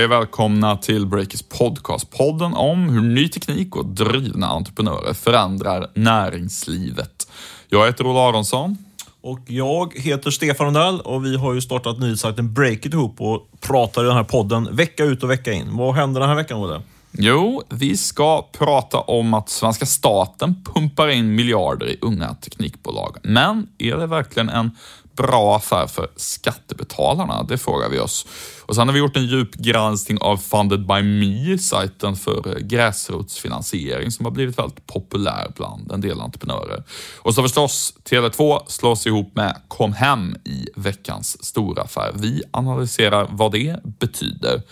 Hej och välkomna till Breakers podcast. Podden om hur ny teknik och drivna entreprenörer förändrar näringslivet. Jag heter Ola Aronsson. Och jag heter Stefan Rundell och vi har ju startat nyhetssajten Breakit ihop och pratar i den här podden vecka ut och vecka in. Vad händer den här veckan, Olle? Jo, vi ska prata om att svenska staten pumpar in miljarder i unga teknikbolag. Men är det verkligen en bra affär för skattebetalarna? Det frågar vi oss. Och sen har vi gjort en djup granskning av Funded by Me, sajten för eh, gräsrotsfinansiering som har blivit väldigt populär bland en del entreprenörer. Och så förstås, Tele2 slås ihop med Comhem i veckans stora affär. Vi analyserar vad det betyder.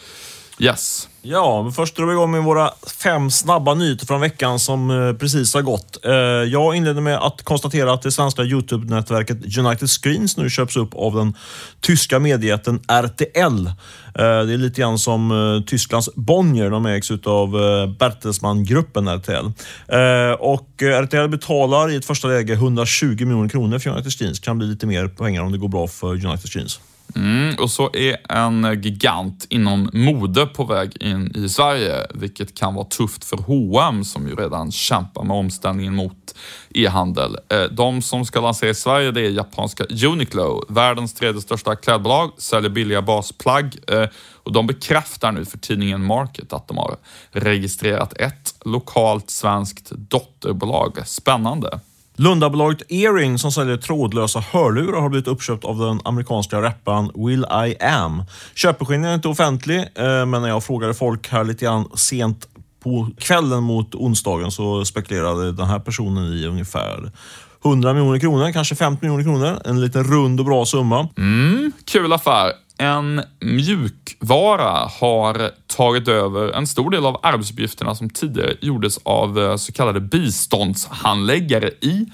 Yes. Ja, men först drar vi igång med våra fem snabba nyheter från veckan som eh, precis har gått. Eh, jag inleder med att konstatera att det svenska Youtube-nätverket United Screens nu köps upp av den tyska mediejätten RTL. Eh, det är lite grann som Tysklands Bonnier. De ägs av Bertelsmann-gruppen RTL. Och RTL betalar i ett första läge 120 miljoner kronor för United Screens. Kan bli lite mer pengar om det går bra för United Screens. Mm, och så är en gigant inom mode på väg in i Sverige, vilket kan vara tufft för H&M som ju redan kämpar med omställningen mot e-handel. Eh, de som ska lansera i Sverige det är japanska Uniqlo, världens tredje största klädbolag, säljer billiga basplagg eh, och de bekräftar nu för tidningen Market att de har registrerat ett lokalt svenskt dotterbolag. Spännande! Lundabolaget Earring som säljer trådlösa hörlurar har blivit uppköpt av den amerikanska rapparen Will I Am. Köpeskillingen är inte offentlig, eh, men när jag frågade folk här lite grann sent på kvällen mot onsdagen så spekulerade den här personen i ungefär 100 miljoner kronor, kanske 50 miljoner kronor. En liten rund och bra summa. Mm, kul affär. En mjukvara har tagit över en stor del av arbetsuppgifterna som tidigare gjordes av eh, så kallade biståndshandläggare i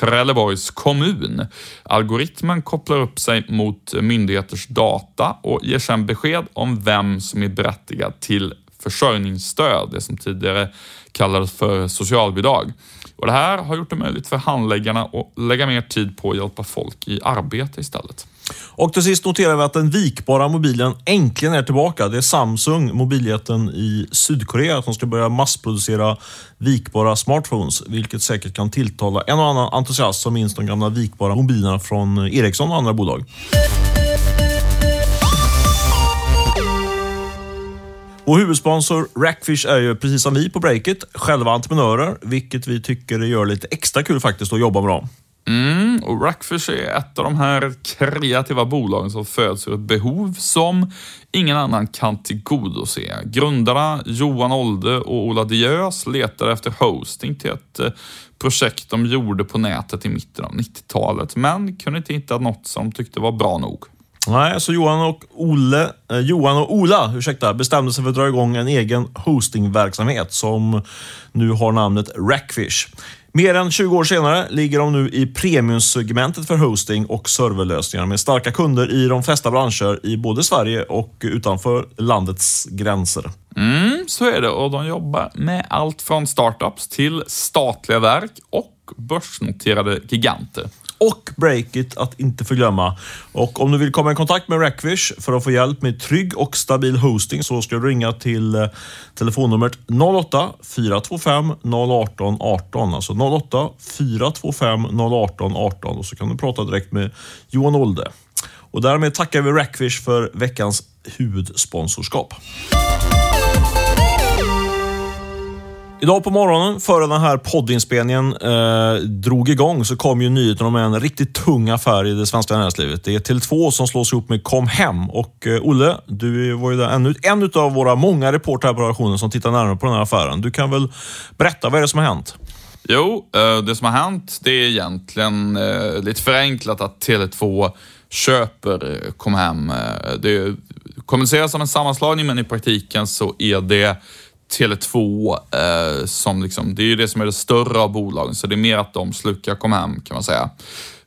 Trelleborgs kommun. Algoritmen kopplar upp sig mot myndigheters data och ger sedan besked om vem som är berättigad till försörjningsstöd, det som tidigare kallades för socialbidrag. Och Det här har gjort det möjligt för handläggarna att lägga mer tid på att hjälpa folk i arbete istället. Och till sist noterar vi att den vikbara mobilen äntligen är tillbaka. Det är Samsung, mobiljätten i Sydkorea, som ska börja massproducera vikbara smartphones, vilket säkert kan tilltala en och annan entusiast som minns de gamla vikbara mobilerna från Ericsson och andra bolag. Vår huvudsponsor Rackfish är ju precis som vi på Breakit, själva entreprenörer, vilket vi tycker gör lite extra kul faktiskt att jobba med dem. Mm, och Rackfish är ett av de här kreativa bolagen som föds ur ett behov som ingen annan kan tillgodose. Grundarna Johan Olde och Ola Diös letade efter hosting till ett eh, projekt de gjorde på nätet i mitten av 90-talet, men kunde inte hitta något som tyckte var bra nog. Nej, så Johan och, Olle, eh, Johan och Ola ursäkta, bestämde sig för att dra igång en egen hostingverksamhet som nu har namnet Rackfish. Mer än 20 år senare ligger de nu i premiumsegmentet för hosting och serverlösningar med starka kunder i de flesta branscher i både Sverige och utanför landets gränser. Mm, så är det och de jobbar med allt från startups till statliga verk och börsnoterade giganter och Breakit att inte förglömma. Och om du vill komma i kontakt med Rackfish för att få hjälp med trygg och stabil hosting så ska du ringa till eh, telefonnumret 08 425 018 18. Alltså 08 425 018 18 och så kan du prata direkt med Johan Olde. Och därmed tackar vi Rackfish för veckans huvudsponsorskap. Idag på morgonen, före den här poddinspelningen eh, drog igång, så kom ju nyheten om en riktigt tung affär i det svenska näringslivet. Det är Tele2 som slås ihop med Comhem. Och eh, Olle, du var ju där, en, en av våra många reportrar på redaktionen som tittar närmare på den här affären. Du kan väl berätta, vad är det som har hänt? Jo, eh, det som har hänt det är egentligen eh, lite förenklat att Tele2 köper eh, Comhem. Eh, det kommuniceras som en sammanslagning, men i praktiken så är det Tele2 eh, som liksom, det är ju det som är det större av bolagen, så det är mer att de slukar kom hem kan man säga.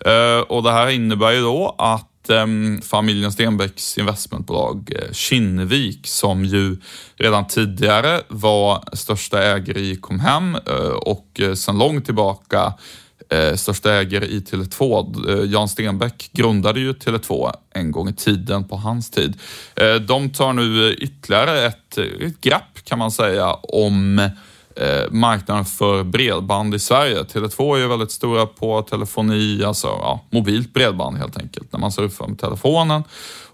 Eh, och det här innebär ju då att eh, familjen Stenbecks investmentbolag eh, Kinnevik, som ju redan tidigare var största ägare i Comhem eh, och eh, sedan långt tillbaka eh, största ägare i Tele2. Eh, Jan Stenbeck grundade ju Tele2 en gång i tiden på hans tid. Eh, de tar nu eh, ytterligare ett, eh, ett grepp kan man säga om eh, marknaden för bredband i Sverige. Tele2 är ju väldigt stora på telefoni, alltså ja, mobilt bredband helt enkelt, när man surfar med telefonen.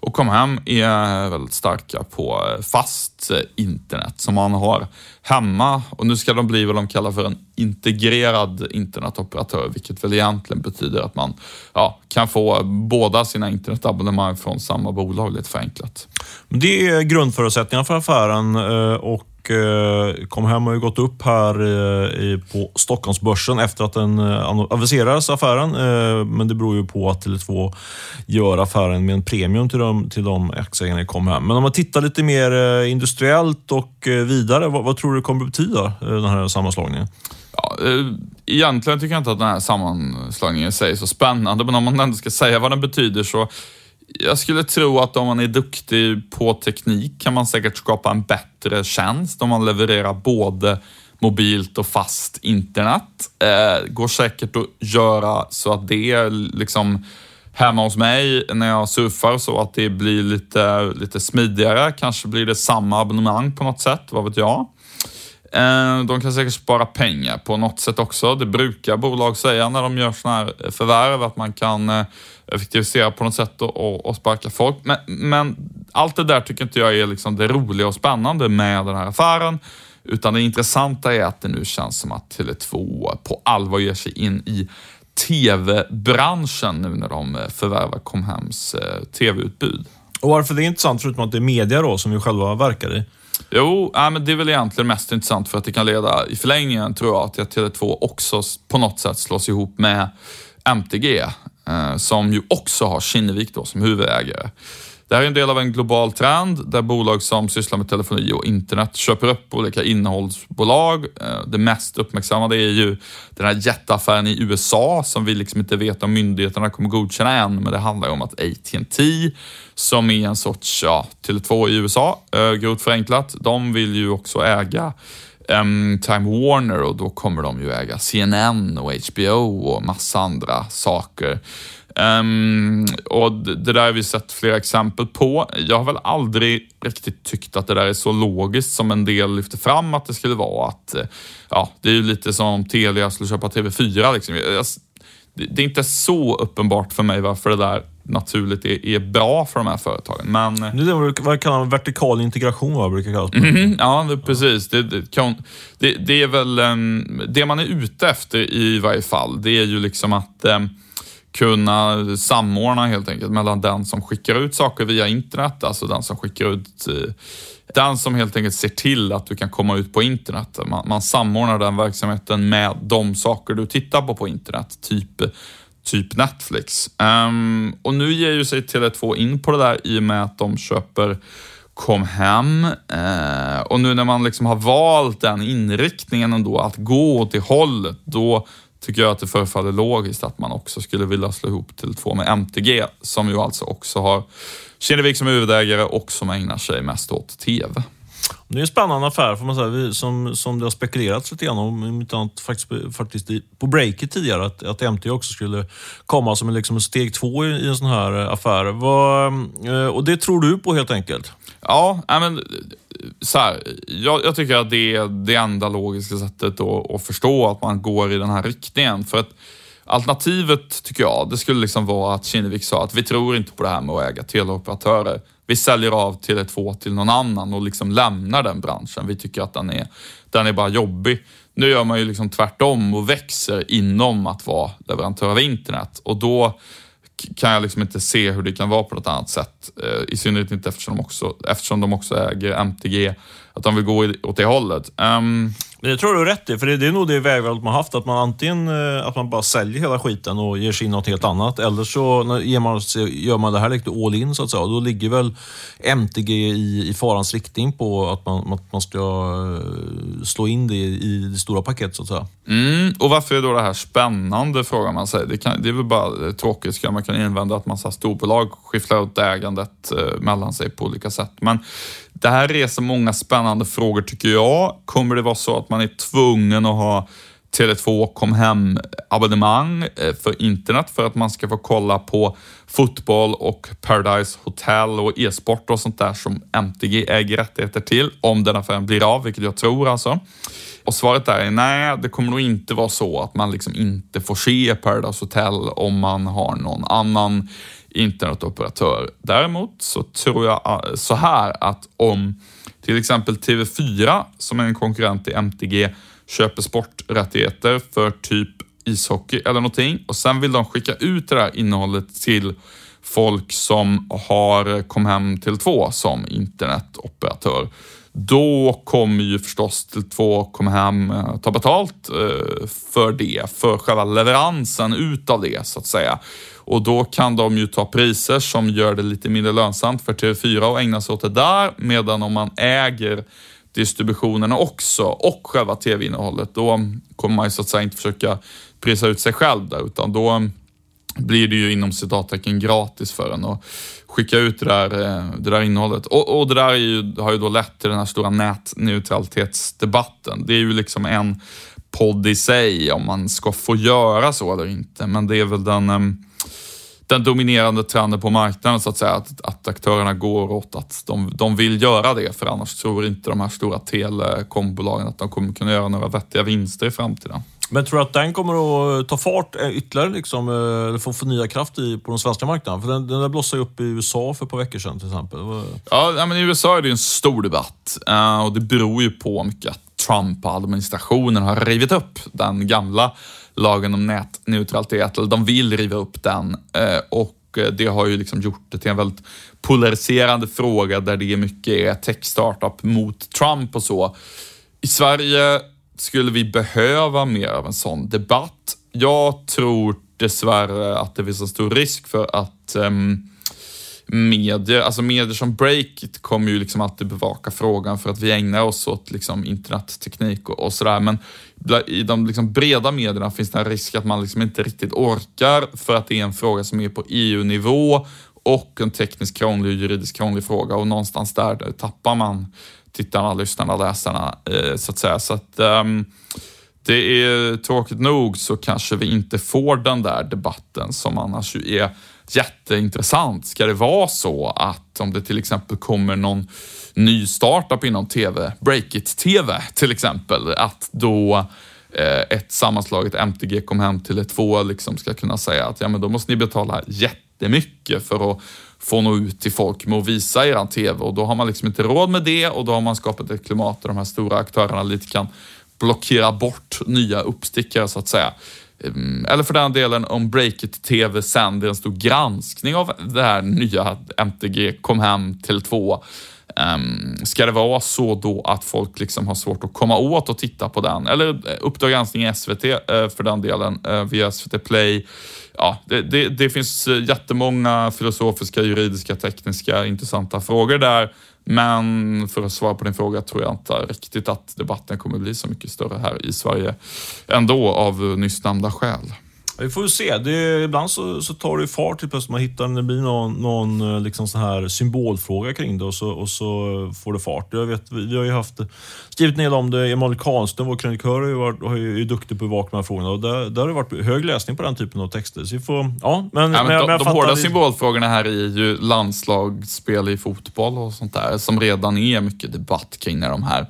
Och Comhem är väldigt starka på eh, fast eh, internet som man har hemma. Och nu ska de bli vad de kallar för en integrerad internetoperatör, vilket väl egentligen betyder att man ja, kan få båda sina internetabonnemang från samma bolag lite förenklat. Det är grundförutsättningarna för affären eh, och och kom hem har ju gått upp här eh, på Stockholmsbörsen efter att den eh, aviserades, affären. Men det beror ju på att Tele2 gör affären med en premium till de, till de aktieägarna i Comhem. Men om man tittar lite mer industriellt och vidare, vad, vad tror du det kommer betyda, den här sammanslagningen? Ja, egentligen tycker jag inte att den här sammanslagningen i sig är så spännande, men om man ändå ska säga vad den betyder så jag skulle tro att om man är duktig på teknik kan man säkert skapa en bättre tjänst om man levererar både mobilt och fast internet. Eh, går säkert att göra så att det liksom hemma hos mig när jag surfar så att det blir lite, lite smidigare. Kanske blir det samma abonnemang på något sätt, vad vet jag. Eh, de kan säkert spara pengar på något sätt också. Det brukar bolag säga när de gör sådana här eh, förvärv, att man kan eh, effektivisera på något sätt och, och sparka folk. Men, men, allt det där tycker inte jag är liksom det roliga och spännande med den här affären. Utan det intressanta är att det nu känns som att Tele2 på allvar ger sig in i tv-branschen nu när de förvärvar Comhems tv-utbud. Och varför det är intressant, förutom att det är media då, som vi själva verkar i? Jo, äh, men det är väl egentligen mest intressant för att det kan leda i förlängningen, tror jag, till att Tele2 också på något sätt slås ihop med MTG, eh, som ju också har Kinnevik då som huvudägare. Det här är en del av en global trend där bolag som sysslar med telefoni och internet köper upp olika innehållsbolag. Eh, det mest uppmärksammade är ju den här jätteaffären i USA som vi liksom inte vet om myndigheterna kommer godkänna än, men det handlar om att AT&T som är en sorts, ja, Tele2 i USA, eh, grovt förenklat, de vill ju också äga um, Time Warner och då kommer de ju äga CNN och HBO och massa andra saker. Um, och det där har vi sett flera exempel på. Jag har väl aldrig riktigt tyckt att det där är så logiskt som en del lyfter fram att det skulle vara. Att, eh, ja, det är ju lite som om Telia skulle köpa TV4. Liksom. Det är inte så uppenbart för mig varför det där naturligt är, är bra för de här företagen. Men... Det är vad kallar man vertikal integration, vad brukar kallas. Mm, ja, det, precis. Det, det, det, är väl um, det man är ute efter i varje fall. Det är ju liksom att um, kunna samordna helt enkelt mellan den som skickar ut saker via internet, alltså den som skickar ut eh, den som helt enkelt ser till att du kan komma ut på internet. Man, man samordnar den verksamheten med de saker du tittar på på internet, typ, typ Netflix. Um, och nu ger ju sig Tele2 in på det där i och med att de köper kom hem Eh, och nu när man liksom har valt den inriktningen ändå, att gå åt det hållet, då tycker jag att det förefaller logiskt att man också skulle vilja slå ihop Tele2 med MTG, som ju alltså också har Kinnevik som huvudägare och som ägnar sig mest åt TV. Det är en spännande affär får man säga, vi, som, som det har spekulerats lite grann om, annat, faktiskt, faktiskt på breaket tidigare, att, att MT också skulle komma som en, liksom steg två i, i en sån här affär. Vad, eh, och det tror du på helt enkelt? Ja, men så här, jag, jag, tycker att det är det enda logiska sättet att, att förstå att man går i den här riktningen. För att alternativet, tycker jag, det skulle liksom vara att Kinnevik sa att vi tror inte på det här med att äga teleoperatörer. Vi säljer av Tele2 till någon annan och liksom lämnar den branschen. Vi tycker att den är, den är bara jobbig. Nu gör man ju liksom tvärtom och växer inom att vara leverantör av internet och då kan jag liksom inte se hur det kan vara på något annat sätt. Eh, I synnerhet inte eftersom de också, eftersom de också äger MTG, att de vill gå åt det hållet. Um, men jag tror du har rätt i, för det, är nog det vägvalet man haft. Att man antingen eh, att man bara säljer hela skiten och ger sig in något helt annat. Eller så ger man, gör man det här lite all in så att säga. Då ligger väl MTG i, i farans riktning på att man, att man ska eh, slå in det i det stora paketet så att säga. Mm, och varför är då det här spännande frågar man sig. Det, kan, det är väl bara tråkigt, ska man kan invända att massa storbolag skifflar ut ägandet eh, mellan sig på olika sätt. Men det här reser många spännande frågor tycker jag. Kommer det vara så att man är tvungen att ha Tele2 kom hem abonnemang eh, för internet för att man ska få kolla på fotboll och Paradise Hotel och e-sport och sånt där som MTG äger rättigheter till om den affären blir av, vilket jag tror alltså. Och svaret där är nej, det kommer nog inte vara så att man liksom inte får se Paradise Hotel om man har någon annan internetoperatör. Däremot så tror jag ah, så här att om till exempel TV4, som är en konkurrent till MTG, köper sporträttigheter för typ ishockey eller någonting och sen vill de skicka ut det där innehållet till folk som har kom hem till två som internetoperatör. Då kommer ju förstås till två komma hem eh, ta betalt eh, för det, för själva leveransen utav det så att säga. Och då kan de ju ta priser som gör det lite mindre lönsamt för TV4 att ägna sig åt det där, medan om man äger distributionen också och själva tv-innehållet, då kommer man ju så att säga inte försöka prisa ut sig själv där, utan då blir det ju inom citattecken gratis för en att skicka ut det där, eh, det där innehållet. Och, och det där ju, har ju då lett till den här stora nätneutralitetsdebatten. Det är ju liksom en podd i sig om man ska få göra så eller inte, men det är väl den ehm, den dominerande trenden på marknaden så att säga, att, att aktörerna går åt att de, de vill göra det, för annars tror inte de här stora telekombolagen att de kommer kunna göra några vettiga vinster i framtiden. Men tror du att den kommer att ta fart eh, ytterligare, liksom, eh, eller få, få nya kraft i, på den svenska marknaden? För den, den där blossade upp i USA för ett par veckor sedan till exempel. Ja, men i USA är det en stor debatt uh, och det beror ju på mycket att Trump-administrationen har rivit upp den gamla lagen om nätneutralitet, eller de vill riva upp den eh, och eh, det har ju liksom gjort det till en väldigt polariserande fråga där det är mycket tech-startup mot Trump och så. I Sverige skulle vi behöva mer av en sån debatt? Jag tror dessvärre att det finns en stor risk för att um, medier, alltså medier som Breakit kommer ju liksom alltid bevaka frågan för att vi ägnar oss åt liksom internetteknik och, och sådär. Men i de liksom breda medierna finns det en risk att man liksom inte riktigt orkar för att det är en fråga som är på EU-nivå och en tekniskt krånglig och juridiskt krånglig fråga och någonstans där tappar man tittarna, lyssnarna, läsarna eh, så att säga. Så att um, det är tråkigt nog så kanske vi inte får den där debatten som annars ju är jätteintressant. Ska det vara så att om det till exempel kommer någon ny startup inom TV, Breakit-TV till exempel, att då eh, ett sammanslaget MTG kom hem till ett två liksom ska kunna säga att ja, men då måste ni betala jättemycket för att få nå ut till folk med att visa er TV och då har man liksom inte råd med det och då har man skapat ett klimat där de här stora aktörerna lite kan blockera bort nya uppstickare så att säga. Eh, eller för den delen om Breakit TV sänder en stor granskning av det här nya MTG kom hem till två. Um, ska det vara så då att folk liksom har svårt att komma åt och titta på den? Eller eh, Uppdrag granskning i SVT eh, för den delen eh, via SVT Play ja, det, det, det, finns eh, jättemånga filosofiska, juridiska, tekniska intressanta frågor där. Men för att svara på din fråga tror jag inte riktigt att debatten kommer bli så mycket större här i Sverige ändå av nyss nämnda skäl. Vi får se. Det, ibland så, så tar det fart till plötsligt. Man hittar, det blir någon, någon eh, liksom så här symbolfråga kring det och så, och så får det fart. Jag vet, vi har ju haft, skrivit ner om det. Emanuel Karlström, vår krönikör, är ju, är duktig på att bevaka de här frågorna. Och där, där har det varit hög läsning på den typen av texter. Så vi får, ja, men, ja, men, men, de, men de hårda det... symbolfrågorna här är ju landslagsspel i fotboll och sånt där som redan är mycket debatt kring när de här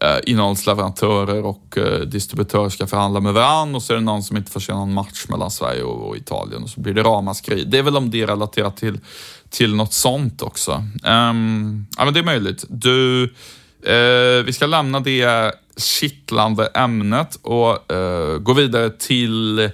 eh, innehållsleverantörer och eh, distributörer ska förhandla med varandra och så är det någon som inte får se någon match mellan Sverige och, och Italien och så blir det ramaskri. Det är väl om det är relaterat till, till något sånt också. Um, ja, men det är möjligt. Du, eh, vi ska lämna det kittlande ämnet och eh, gå vidare till, eh,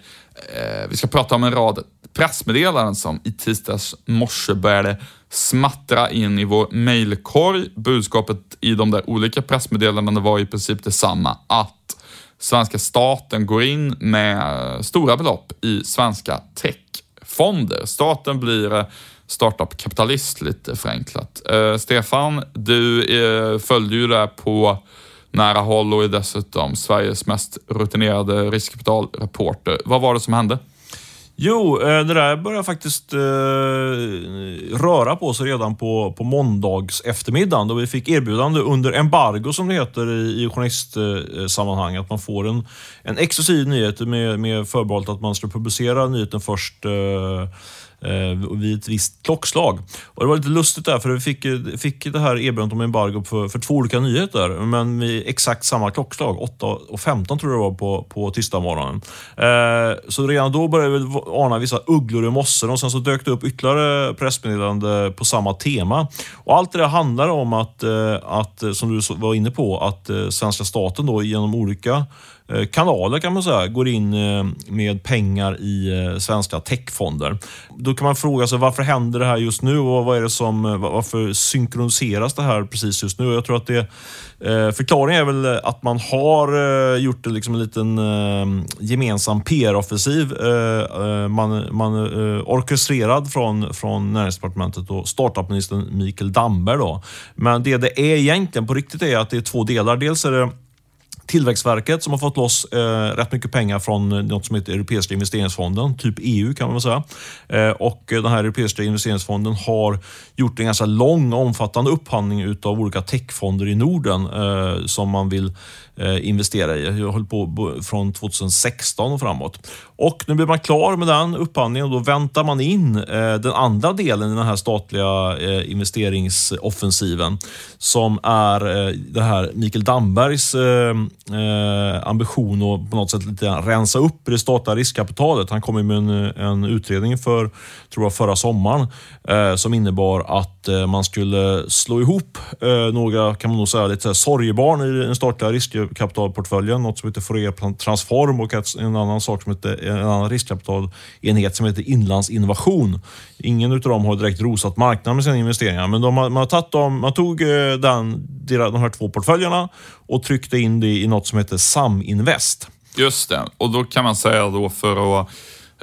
vi ska prata om en rad pressmeddelanden som i tisdags morse började smattra in i vår mejlkorg. Budskapet i de där olika pressmeddelandena var i princip detsamma, att svenska staten går in med stora belopp i svenska techfonder. Staten blir eh, startup-kapitalist lite förenklat. Eh, Stefan, du eh, följde ju det på nära håll och är dessutom Sveriges mest rutinerade riskkapitalreporter. Vad var det som hände? Jo, eh, det där börjar faktiskt eh, röra på sig redan på, på måndags eftermiddagen då vi fick erbjudande under embargo som det heter i, i journalistsammanhang. Att man får en, en exklusiv nyhet med, med förbehållet att man ska publicera nyheten först eh, Eh, vid ett visst klockslag. Och det var lite lustigt där, för vi fick, fick det här erbjudandet om embargo för, för två olika nyheter, men vid exakt samma klockslag. 8.15 tror jag det var på, på tisdagsmorgonen. Eh, så redan då började vi ana vissa ugglor i mossen och sen så dök det upp ytterligare pressmeddelande på samma tema. Och allt det där handlar om att, eh, att eh, som du var inne på, att eh, svenska staten då genom olika Eh, kanaler kan man säga, går in eh, med pengar i eh, svenska techfonder. Då kan man fråga sig varför händer det här just nu och vad är det som, varför synkroniseras det här precis just nu? Jag tror att det Förklaringen är väl att man har gjort liksom en liten gemensam PR-offensiv. Man, man orkestrerad från, från näringsdepartementet och startupministern Mikael Damberg. Då. Men det det är egentligen på riktigt är att det är två delar. Dels är det Tillväxtverket som har fått loss eh, rätt mycket pengar från något som heter Europeiska investeringsfonden, typ EU kan man säga. Eh, och den här Europeiska investeringsfonden har gjort en ganska lång och omfattande upphandling utav olika techfonder i Norden eh, som man vill eh, investera i. Jag höll på från 2016 och framåt. Och nu blir man klar med den upphandlingen och då väntar man in eh, den andra delen i den här statliga eh, investeringsoffensiven som är eh, det här Mikael Dambergs eh, eh, ambition att på något sätt lite rensa upp i det statliga riskkapitalet. Han kom med en, en utredning för, tror jag, förra sommaren eh, som innebar att eh, man skulle slå ihop eh, några, kan man nog säga, lite sorgebarn i den statliga riskkapitalportföljen något som heter Fourier Transform och en annan sak som heter en annan riskkapitalenhet som heter Inlandsinnovation. Ingen av dem har direkt rosat marknaden med sina investeringar, men de man, har tagit dem, man tog eh, den, de här två portföljerna och tryckte in det i något som heter Saminvest. Just det, och då kan man säga då för att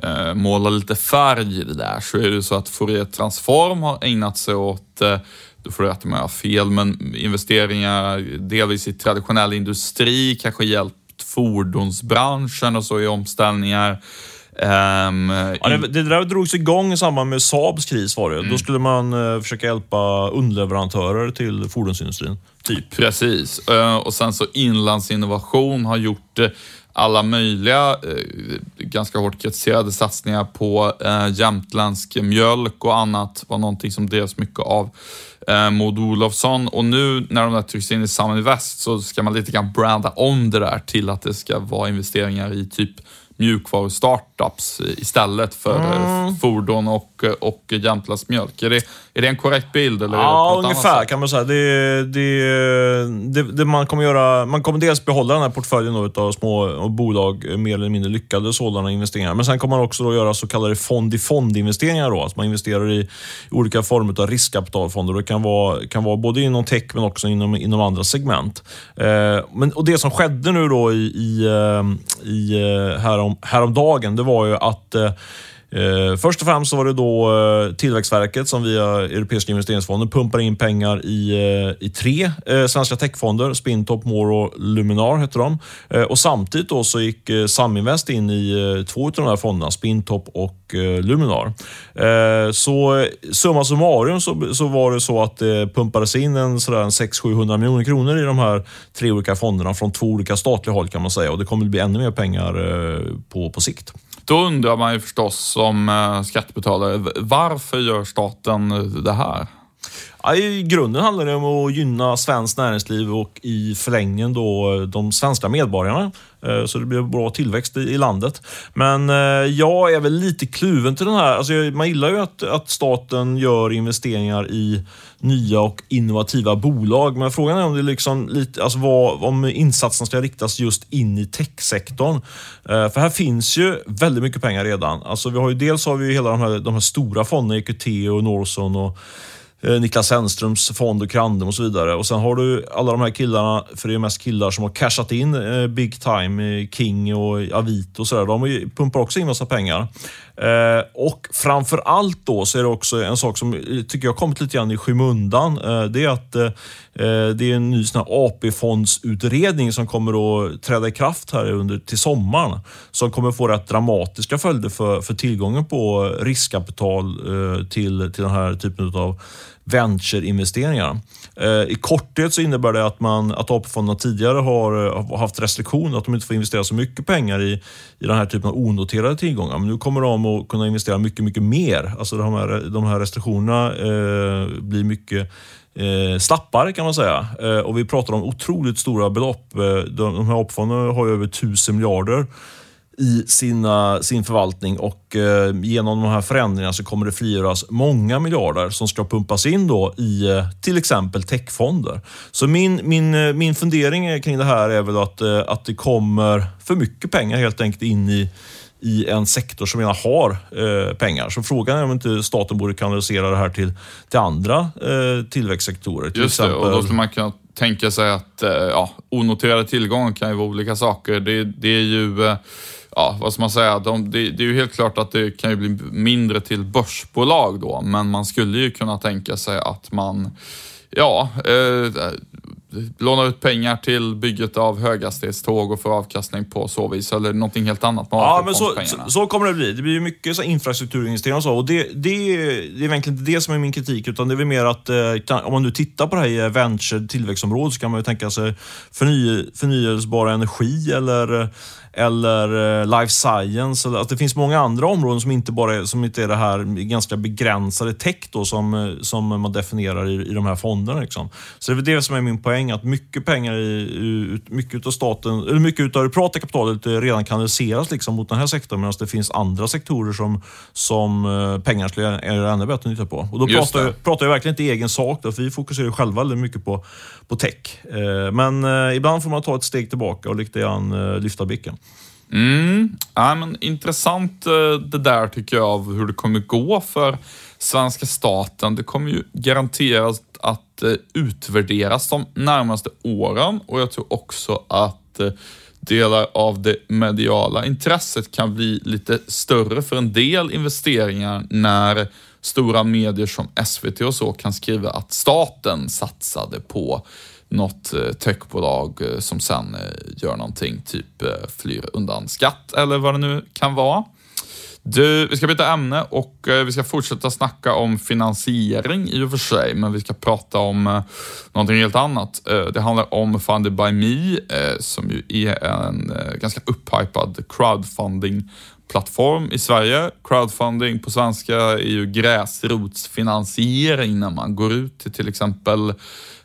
eh, måla lite färg i det där så är det så att Fourier Transform har ägnat sig åt eh, du får rätta mig om jag har fel, men investeringar delvis i traditionell industri, kanske hjälpt fordonsbranschen och så i omställningar. Um, ja, det, det där drogs igång i samband med Saabs kris. Var det. Mm. Då skulle man uh, försöka hjälpa underleverantörer till fordonsindustrin. Typ. Precis. Uh, och sen så Inlandsinnovation har gjort uh, alla möjliga ganska hårt kritiserade satsningar på uh, jämtländsk mjölk och annat var någonting som drevs mycket av eh, Maud Olofsson och nu när de där trycks in i Saminvest så ska man lite grann branda om det där till att det ska vara investeringar i typ mjukvaru-startups istället för mm. fordon och, och Jämtlands mjölk. Är det, är det en korrekt bild? Eller ja, ungefär kan man säga. Det, det, det, man, kommer göra, man kommer dels behålla den här portföljen av små bolag, mer eller mindre lyckade sådana investeringar. Men sen kommer man också göra så kallade fond-i-fond-investeringar. Då. Alltså man investerar i olika former av riskkapitalfonder. Det kan vara, kan vara både inom tech men också inom, inom andra segment. Eh, men, och Det som skedde nu då i, i, eh, i eh, här härom, häromdagen, det var ju att eh, eh, först och främst så var det då eh, Tillväxtverket som via Europeiska investeringsfonden pumpar in pengar i, eh, i tre eh, svenska techfonder. Spintop, More och Luminar heter de. Eh, och samtidigt då så gick eh, Saminvest in i eh, två av de här fonderna, Spintop och eh, Luminar. Eh, så summa summarum så, så var det så att det pumpades in en, sådär 600-700 miljoner kronor i de här tre olika fonderna från två olika statliga håll kan man säga och det kommer att bli ännu mer pengar eh, på, på sikt. Då undrar man ju förstås som eh, skattebetalare, varför gör staten eh, det här? Ja, I grunden handlar det om att gynna svenskt näringsliv och i förlängningen då eh, de svenska medborgarna. Eh, så det blir bra tillväxt i landet. Men eh, jag är väl lite kluven till den här. Alltså man gillar ju att, att staten gör investeringar i nya och innovativa bolag. Men frågan är om, det liksom lite, alltså vad, om insatserna ska riktas just in i techsektorn. Eh, för här finns ju väldigt mycket pengar redan. Alltså vi har ju, dels har vi hela de här, de här stora fonderna, EQT och Norson och Eh, Niklas Sennströms fond och Krandem och så vidare. Och sen har du alla de här killarna, för det är mest killar som har cashat in eh, big time, eh, King och Avito och sådär. De pumpar också in massa pengar. Eh, och framför allt då så är det också en sak som eh, tycker jag kommit lite grann i skymundan. Det är att det är en ny AP-fondsutredning som kommer att träda i kraft här under, till sommaren. Som kommer få rätt dramatiska följder för, för tillgången på riskkapital till, till den här typen av venture-investeringar. Eh, I korthet så innebär det att, man, att AP-fonderna tidigare har eh, haft restriktioner, att de inte får investera så mycket pengar i, i den här typen av onoterade tillgångar. Men nu kommer de att kunna investera mycket, mycket mer. Alltså de här, de här restriktionerna eh, blir mycket eh, slappare kan man säga. Eh, och vi pratar om otroligt stora belopp. Eh, de, de här AP-fonderna har över 1000 miljarder i sina, sin förvaltning och eh, genom de här förändringarna så kommer det frigöras många miljarder som ska pumpas in då i eh, till exempel techfonder. Så min, min, eh, min fundering kring det här är väl att, eh, att det kommer för mycket pengar helt enkelt in i i en sektor som redan har eh, pengar. Så frågan är om inte staten borde kanalisera det här till, till andra eh, tillväxtsektorer. Till Just exempel... det, och då skulle man kunna tänka sig att eh, ja, onoterade tillgångar kan ju vara olika saker. Det, det är ju eh, ja, vad ska man säga, de, det, det, är ju helt klart att det kan ju bli mindre till börsbolag då, men man skulle ju kunna tänka sig att man, ja, eh, lånar ut pengar till bygget av höghastighetståg och får avkastning på så vis, eller någonting helt annat. Ja, men så, så, så, kommer det bli. Det blir mycket så infrastrukturinvesteringar och så. Och det, det, det är egentligen inte det som är min kritik, utan det är väl mer att eh, om man nu tittar på det här i venture tillväxtområdet så kan man ju tänka sig förny, förnyelsebar energi eller eller eh, life science. Eller, alltså det finns många andra områden som inte bara är, som inte är det här ganska begränsade tech då, som, eh, som man definierar i, i de här fonderna. Liksom. Så det är det som är min poäng, att mycket pengar i, mycket av staten, eller mycket av det privata kapitalet redan kanaliseras liksom mot den här sektorn medan det finns andra sektorer som, som eh, pengar skulle är ännu bättre nytta på. Och då pratar jag, pratar jag verkligen inte i egen sak, då, för vi fokuserar själva väldigt mycket på, på tech. Men ibland får man ta ett steg tillbaka och lite grann lyfta blicken. Mm. Ja, men intressant eh, det där tycker jag av hur det kommer gå för svenska staten. Det kommer ju garanterat att eh, utvärderas de närmaste åren och jag tror också att eh, delar av det mediala intresset kan bli lite större för en del investeringar när stora medier som SVT och så kan skriva att staten satsade på något eh, techbolag eh, som sen eh, gör någonting, typ flyr undan skatt eller vad det nu kan vara. Du, vi ska byta ämne och eh, vi ska fortsätta snacka om finansiering i och för sig, men vi ska prata om eh, någonting helt annat. Eh, det handlar om Funded by Me, som ju är en ganska upphypad crowdfunding-plattform i Sverige. Crowdfunding på svenska är ju gräsrotsfinansiering när man går ut till till exempel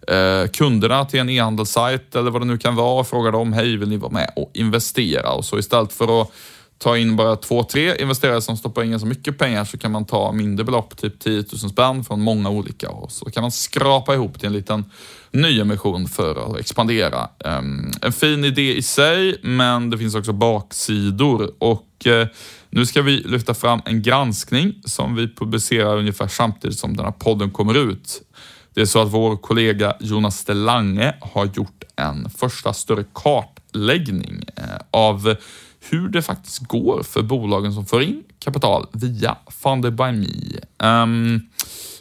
eh, kunderna till en e-handelssajt eller vad det nu kan vara och frågar dem, hej vill ni vara med och investera? Och så istället för att ta in bara två, tre investerare som stoppar in så mycket pengar så kan man ta mindre belopp, typ 10 000 spänn från många olika och så kan man skrapa ihop till en liten nyemission för att expandera. Ehm, en fin idé i sig, men det finns också baksidor och eh, nu ska vi lyfta fram en granskning som vi publicerar ungefär samtidigt som den här podden kommer ut. Det är så att vår kollega Jonas Delange har gjort en första större kartläggning eh, av hur det faktiskt går för bolagen som får in kapital via Funded by Me. Um,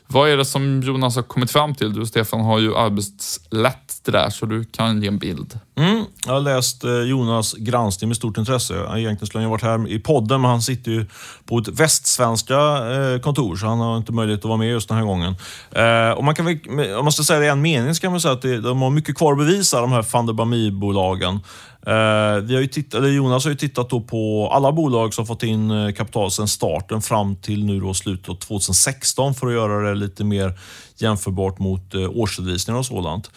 vad är det som Jonas har kommit fram till? Du Stefan har ju arbetslett det där så du kan ge en bild. Mm, jag har läst eh, Jonas granskning med stort intresse. Egentligen skulle han varit här i podden men han sitter ju på ett västsvenska eh, kontor så han har inte möjlighet att vara med just den här gången. Eh, och man kan väl, om man ska säga det i en mening så kan man säga att de har mycket kvar att bevisa de här van der Me-bolagen. Vi har ju tittat, eller Jonas har ju tittat på alla bolag som fått in kapital sedan starten fram till nu då slutet av 2016 för att göra det lite mer jämförbart mot årsredovisningar och sådant.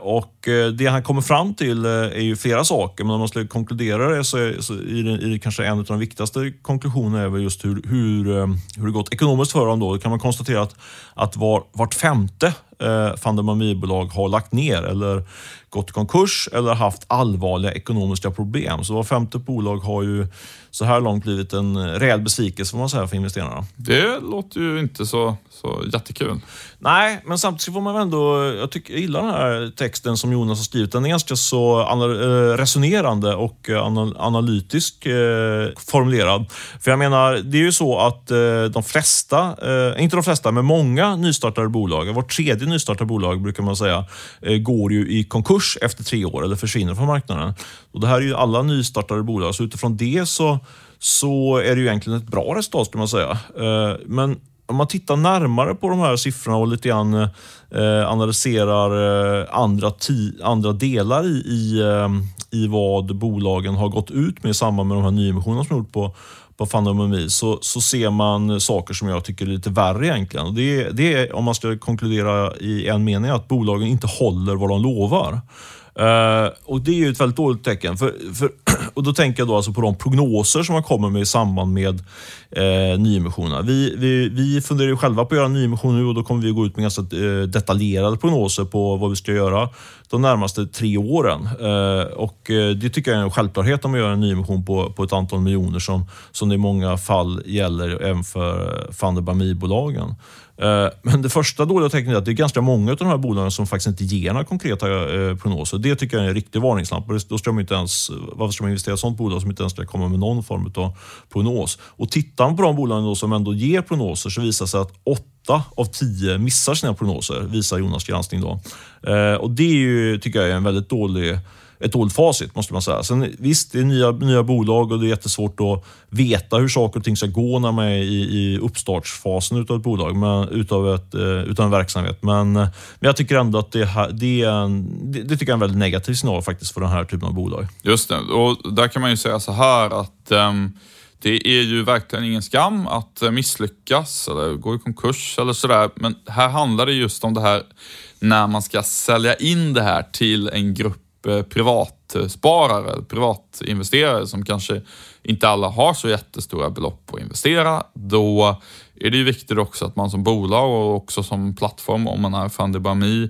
Och Eh, det han kommer fram till eh, är ju flera saker, men om man skulle konkludera det så är, så är, det, är det kanske en av de viktigaste konklusionerna är väl just hur, hur, eh, hur det gått ekonomiskt för dem. Då. då kan man konstatera att, att var, vart femte eh, Fandemamibolag har lagt ner eller gått i konkurs eller haft allvarliga ekonomiska problem. Så var femte bolag har ju så här långt blivit en rejäl besvikelse får man säga för investerarna. Det låter ju inte så, så jättekul. Nej, men samtidigt får man väl ändå... Jag, tycker, jag gillar den här texten som Jonas har skrivit. Den är ganska så eh, resonerande och eh, analytisk eh, formulerad. För jag menar, det är ju så att eh, de flesta, inte de flesta, men många nystartade bolag, vart tredje nystartade bolag brukar man säga, går ju i konkurs efter tre år eller försvinner från marknaden. Och Det här är ju alla nystartade bolag, så utifrån det så, så är det ju egentligen ett bra resultat skulle man säga. Men om man tittar närmare på de här siffrorna och lite grann eh, analyserar eh, andra, andra delar i, i, eh, i vad bolagen har gått ut med i samband med de här nyemissionerna som gjort på, på Fundamomi så, så ser man saker som jag tycker är lite värre egentligen. Och det, det är, om man ska konkludera i en mening, att bolagen inte håller vad de lovar. Eh, och Det är ju ett väldigt dåligt tecken. För, för, och Då tänker jag då alltså på de prognoser som man kommer med i samband med eh, nyemissionerna. Vi, vi, vi funderar ju själva på att göra en nyemission nu och då kommer vi gå ut med ganska eh, detaljerade prognoser på vad vi ska göra de närmaste tre åren. Eh, och eh, Det tycker jag är en självklarhet om man gör en nyemission på, på ett antal miljoner som, som det i många fall gäller även för eh, Funderbami-bolagen. Eh, men det första dåliga tecknet är att det är ganska många av de här bolagen som faktiskt inte ger några konkreta eh, prognoser. Det tycker jag är en riktig varningslampa. Då ska man inte ens, varför ska man investera i ett sånt bolag som inte ens ska komma med någon form av prognos? Och tittar man på de bolagen som ändå ger prognoser så visar det sig att åtta av tio missar sina prognoser, visar Jonas granskning. Då. Eh, och det är ju, tycker jag är en väldigt dålig ett dåligt facit måste man säga. Sen, visst, det är nya, nya bolag och det är jättesvårt att veta hur saker och ting ska gå när man är i, i uppstartsfasen utav ett bolag, men, utav, ett, eh, utav en verksamhet. Men, eh, men jag tycker ändå att det, det, är en, det, det, tycker jag är en väldigt negativ signal faktiskt för den här typen av bolag. Just det, och där kan man ju säga så här att um det är ju verkligen ingen skam att eh, misslyckas eller gå i konkurs eller sådär. Men här handlar det just om det här när man ska sälja in det här till en grupp Eh, privatsparare, privatinvesterare som kanske inte alla har så jättestora belopp att investera, då är det ju viktigt också att man som bolag och också som plattform, om man är Fundibami,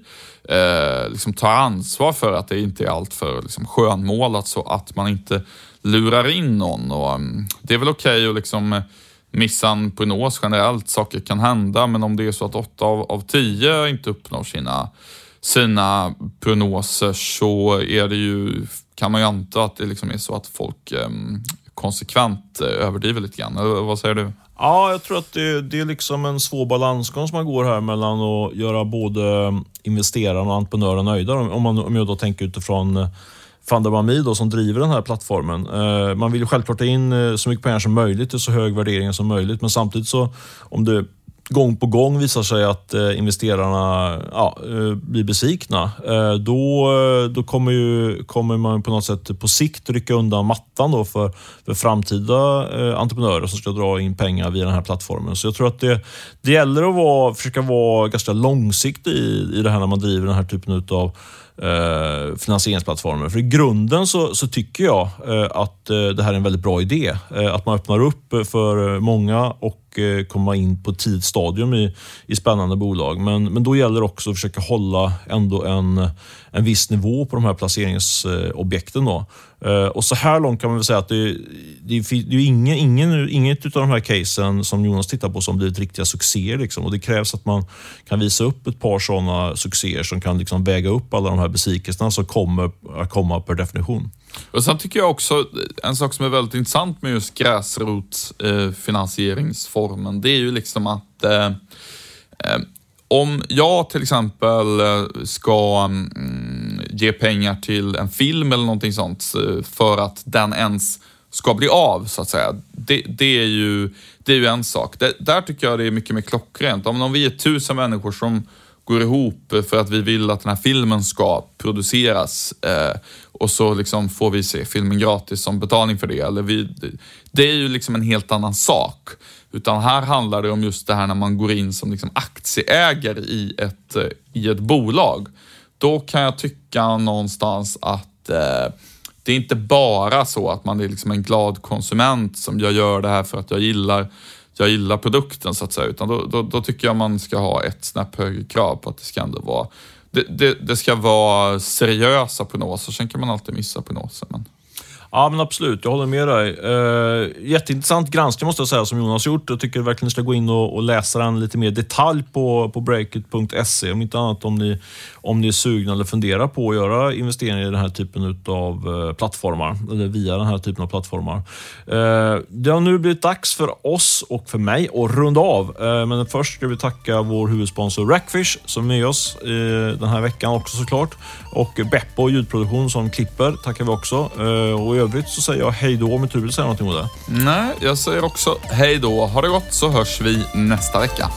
eh, liksom tar ansvar för att det inte är alltför liksom skönmålat så att man inte lurar in någon. Och, um, det är väl okej okay att liksom missa en prognos generellt, saker kan hända, men om det är så att åtta av, av tio inte uppnår sina sina prognoser så är det ju, kan man ju anta att det liksom är så att folk ehm, konsekvent eh, överdriver lite grann. Vad säger du? Ja, jag tror att det, det, är liksom en svår balansgång som man går här mellan att göra både investeraren och entreprenören nöjda. Om, man, om jag då tänker utifrån eh, Fandabami då, som driver den här plattformen. Eh, man vill ju självklart ta in så mycket pengar som möjligt till så hög värdering som möjligt, men samtidigt så om det gång på gång visar sig att eh, investerarna ja, eh, blir besvikna, eh, då, eh, då kommer, ju, kommer man på något sätt på sikt rycka undan mattan då för, för framtida eh, entreprenörer som ska dra in pengar via den här plattformen. Så jag tror att det, det gäller att vara, försöka vara ganska långsiktig i, i det här när man driver den här typen av eh, finansieringsplattformar. För i grunden så, så tycker jag eh, att eh, det här är en väldigt bra idé. Eh, att man öppnar upp för eh, många och och eh, komma in på ett tidigt stadium i, i spännande bolag. Men, men då gäller det också att försöka hålla ändå en, en viss nivå på de här placeringsobjekten. Då. Eh, och så här långt kan man väl säga att det, det, det är ingen, ingen, inget av de här casen som Jonas tittar på som blivit riktiga succéer. Liksom. Och det krävs att man kan visa upp ett par sådana succéer som kan liksom väga upp alla de här besvikelserna som kommer att komma per definition. Och Sen tycker jag också, en sak som är väldigt intressant med just gräsrotsfinansieringsformen, det är ju liksom att eh, eh, om jag till exempel eh, ska mm, ge pengar till en film eller någonting sånt eh, för att den ens ska bli av, så att säga. Det, det är, ju, det är ju en sak. Det, där tycker jag det är mycket mer klockrent. Om, om vi är tusen människor som går ihop eh, för att vi vill att den här filmen ska produceras eh, och så liksom får vi se filmen gratis som betalning för det. Eller vi, det är ju liksom en helt annan sak. Utan här handlar det om just det här när man går in som liksom aktieägare i ett, eh, i ett bolag. Då kan jag tycka någonstans att eh, det är inte bara så att man är liksom en glad konsument som jag gör det här för att jag gillar, jag gillar produkten så att säga. Utan då, då, då tycker jag man ska ha ett snäpp högre krav på att det ska ändå vara det, det, det, ska vara seriösa prognoser. Sen kan man alltid missa prognoser. Men... Ja, men absolut. Jag håller med dig. Uh, jätteintressant granskning måste jag säga, som Jonas gjort. Jag tycker verkligen ni ska gå in och, och läsa den lite mer detalj på, på breakit.se. Om inte annat om ni, om ni är sugna eller funderar på att göra investeringar i den här typen av uh, eh, plattformar. Eller via den här typen av plattformar. Uh, det har nu blivit dags för oss och för mig att runda av. men först ska vi tacka vår huvudsponsor Rackfish som är med oss den här veckan också såklart. Och Beppo ljudproduktion som klipper tackar vi också. Och övrigt så säger jag hej då om du vill säga någonting Olle. Nej, jag säger också hej då. Ha det gott så hörs vi nästa vecka.